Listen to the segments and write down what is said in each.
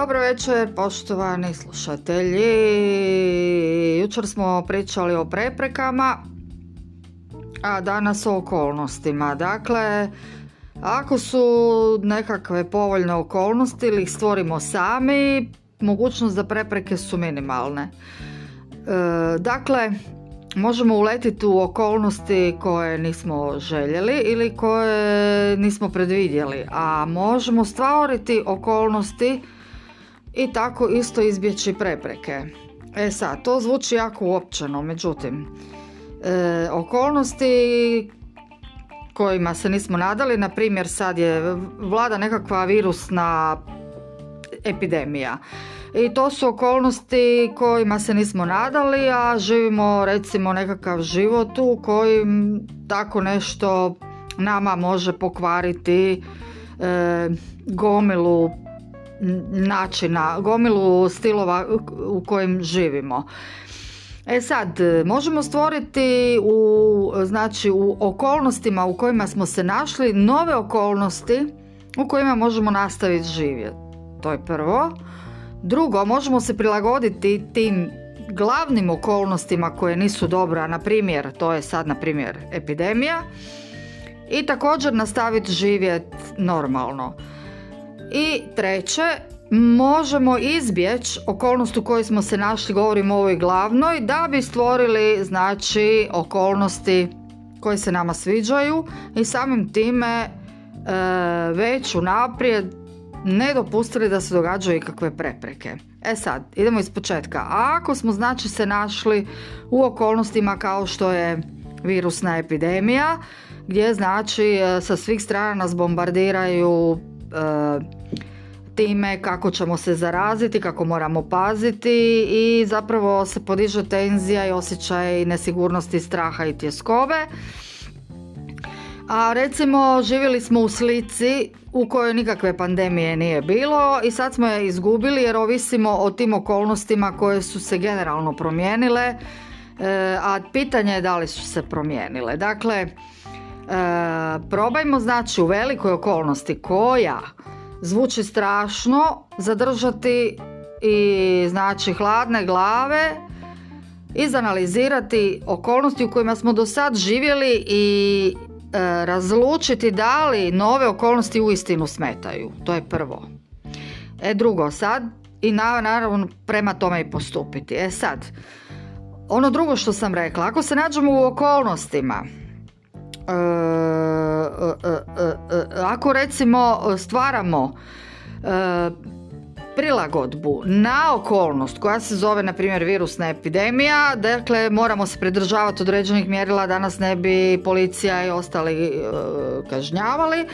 Dobro večer, poštovani slušatelji. Jučer smo pričali o preprekama, a danas o okolnostima. Dakle, ako su nekakve povoljne okolnosti ili ih stvorimo sami, mogućnost za prepreke su minimalne. E, dakle, možemo uletiti u okolnosti koje nismo željeli ili koje nismo predvidjeli, a možemo stvoriti okolnosti i tako isto izbjeći prepreke. E sad, to zvuči jako uopćeno, međutim, e, okolnosti kojima se nismo nadali, na primjer sad je vlada nekakva virusna epidemija. I to su okolnosti kojima se nismo nadali, a živimo recimo nekakav život u kojim tako nešto nama može pokvariti e, gomilu načina, gomilu stilova u kojim živimo. E sad, možemo stvoriti u, znači, u okolnostima u kojima smo se našli nove okolnosti u kojima možemo nastaviti živjeti. To je prvo. Drugo, možemo se prilagoditi tim glavnim okolnostima koje nisu dobra, na primjer, to je sad na primjer epidemija, i također nastaviti živjeti normalno. I treće, možemo izbjeći okolnost u kojoj smo se našli, govorimo o ovoj glavnoj, da bi stvorili znači okolnosti koje se nama sviđaju i samim time e, već unaprijed ne dopustili da se događaju ikakve prepreke. E sad, idemo iz početka. Ako smo znači se našli u okolnostima kao što je virusna epidemija, gdje znači e, sa svih strana nas bombardiraju time kako ćemo se zaraziti, kako moramo paziti i zapravo se podiže tenzija i osjećaj nesigurnosti, straha i tjeskove. A recimo živjeli smo u slici u kojoj nikakve pandemije nije bilo i sad smo je izgubili jer ovisimo o tim okolnostima koje su se generalno promijenile, e, a pitanje je da li su se promijenile. Dakle, e, probajmo znači u velikoj okolnosti koja zvuči strašno zadržati i znači hladne glave izanalizirati okolnosti u kojima smo do sad živjeli i e, razlučiti da li nove okolnosti uistinu smetaju. To je prvo. E drugo, sad i naravno prema tome i postupiti. E sad, ono drugo što sam rekla, ako se nađemo u okolnostima E, e, e, ako recimo stvaramo prilagodbu na okolnost koja se zove na primjer virusna epidemija, dakle moramo se pridržavati određenih mjerila da nas ne bi policija i ostali kažnjavali.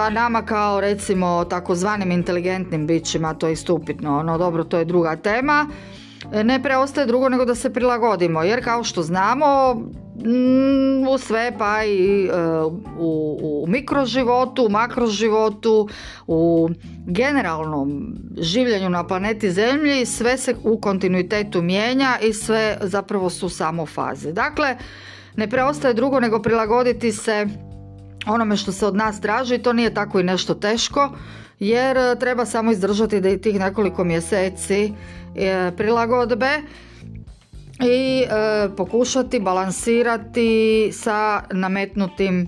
a nama kao recimo takozvanim inteligentnim bićima to je istupitno, no dobro to je druga tema. Ne preostaje drugo nego da se prilagodimo jer kao što znamo Sve pa i e, u, u mikroživotu, u makroživotu, u generalnom življenju na planeti Zemlji sve se u kontinuitetu mijenja i sve zapravo su samo faze. Dakle, ne preostaje drugo nego prilagoditi se onome što se od nas traži to nije tako i nešto teško jer treba samo izdržati da i tih nekoliko mjeseci e, prilagodbe i e, pokušati balansirati sa nametnutim e,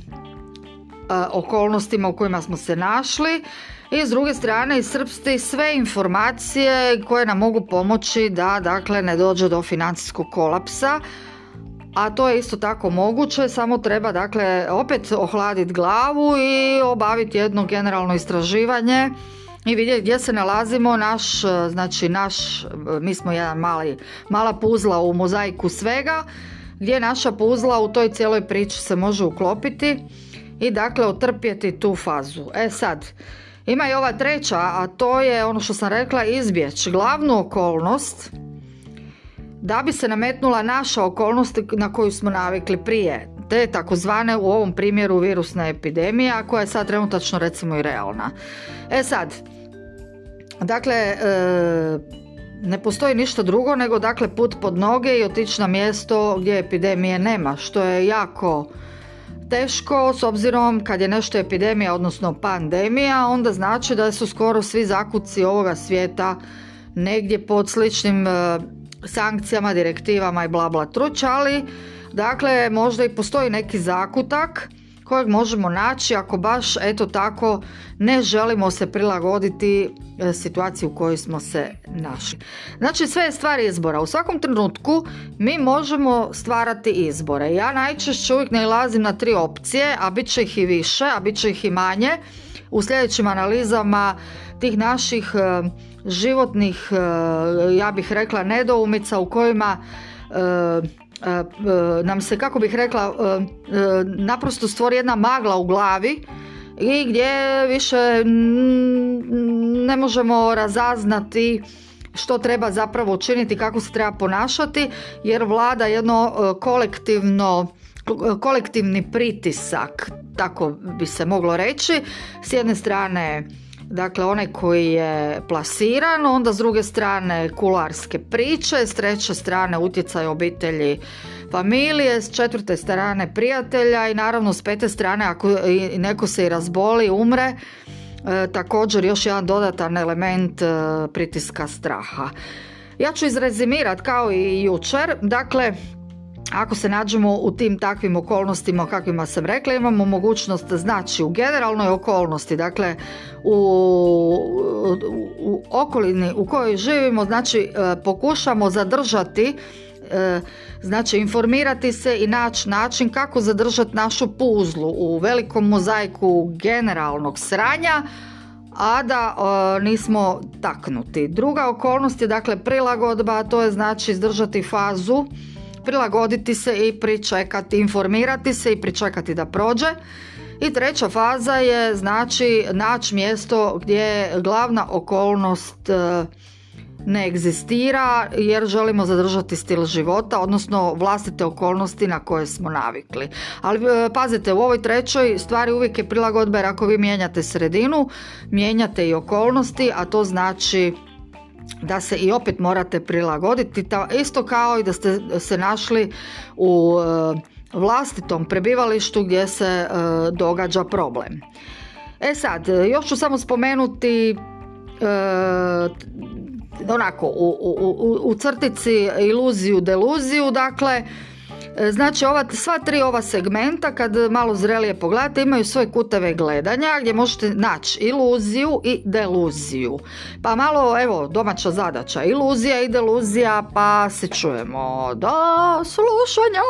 okolnostima u kojima smo se našli. I s druge strane iscrpsti sve informacije koje nam mogu pomoći da dakle ne dođe do financijskog kolapsa. A to je isto tako moguće, samo treba dakle opet ohladiti glavu i obaviti jedno generalno istraživanje i vidjeti gdje se nalazimo, naš, znači naš, mi smo jedan mali, mala puzla u mozaiku svega, gdje naša puzla u toj cijeloj priči se može uklopiti i dakle otrpjeti tu fazu. E sad, ima i ova treća, a to je ono što sam rekla, izbjeć glavnu okolnost da bi se nametnula naša okolnost na koju smo navikli prije, te takozvane u ovom primjeru virusna epidemija koja je sad trenutačno recimo i realna. E sad, dakle, e, ne postoji ništa drugo nego dakle put pod noge i otići na mjesto gdje epidemije nema, što je jako teško s obzirom kad je nešto epidemija odnosno pandemija onda znači da su skoro svi zakuci ovoga svijeta negdje pod sličnim e, sankcijama, direktivama i bla bla truć, ali dakle možda i postoji neki zakutak kojeg možemo naći ako baš eto tako ne želimo se prilagoditi e, situaciji u kojoj smo se našli. Znači sve je stvar izbora. U svakom trenutku mi možemo stvarati izbore. Ja najčešće uvijek nalazim na tri opcije, a bit će ih i više, a bit će ih i manje. U sljedećim analizama tih naših e, životnih, e, ja bih rekla, nedoumica u kojima nam se, kako bih rekla, naprosto stvori jedna magla u glavi i gdje više ne možemo razaznati što treba zapravo učiniti, kako se treba ponašati, jer vlada jedno kolektivno kolektivni pritisak, tako bi se moglo reći. S jedne strane Dakle, onaj koji je plasiran, onda s druge strane kularske priče, s treće strane utjecaj obitelji familije, s četvrte strane prijatelja i naravno s pete strane ako neko se i razboli, umre, e, također još jedan dodatan element e, pritiska straha. Ja ću izrezimirati kao i jučer, dakle ako se nađemo u tim takvim okolnostima kakvima sam rekla, imamo mogućnost znači u generalnoj okolnosti, dakle u, u, okolini u kojoj živimo, znači e, pokušamo zadržati e, znači informirati se i naći način kako zadržati našu puzlu u velikom mozaiku generalnog sranja, a da e, nismo taknuti. Druga okolnost je dakle prilagodba, to je znači izdržati fazu prilagoditi se i pričekati, informirati se i pričekati da prođe. I treća faza je znači naći mjesto gdje glavna okolnost e, ne egzistira jer želimo zadržati stil života, odnosno vlastite okolnosti na koje smo navikli. Ali e, pazite, u ovoj trećoj stvari uvijek je prilagodba jer ako vi mijenjate sredinu, mijenjate i okolnosti, a to znači da se i opet morate prilagoditi, isto kao i da ste se našli u e, vlastitom prebivalištu gdje se e, događa problem. E sad, još ću samo spomenuti e, onako u, u, u crtici iluziju, deluziju, dakle znači ova, sva tri ova segmenta kad malo zrelije pogledate imaju svoje kuteve gledanja gdje možete naći iluziju i deluziju. Pa malo evo domaća zadaća iluzija i deluzija pa se čujemo do slušanja.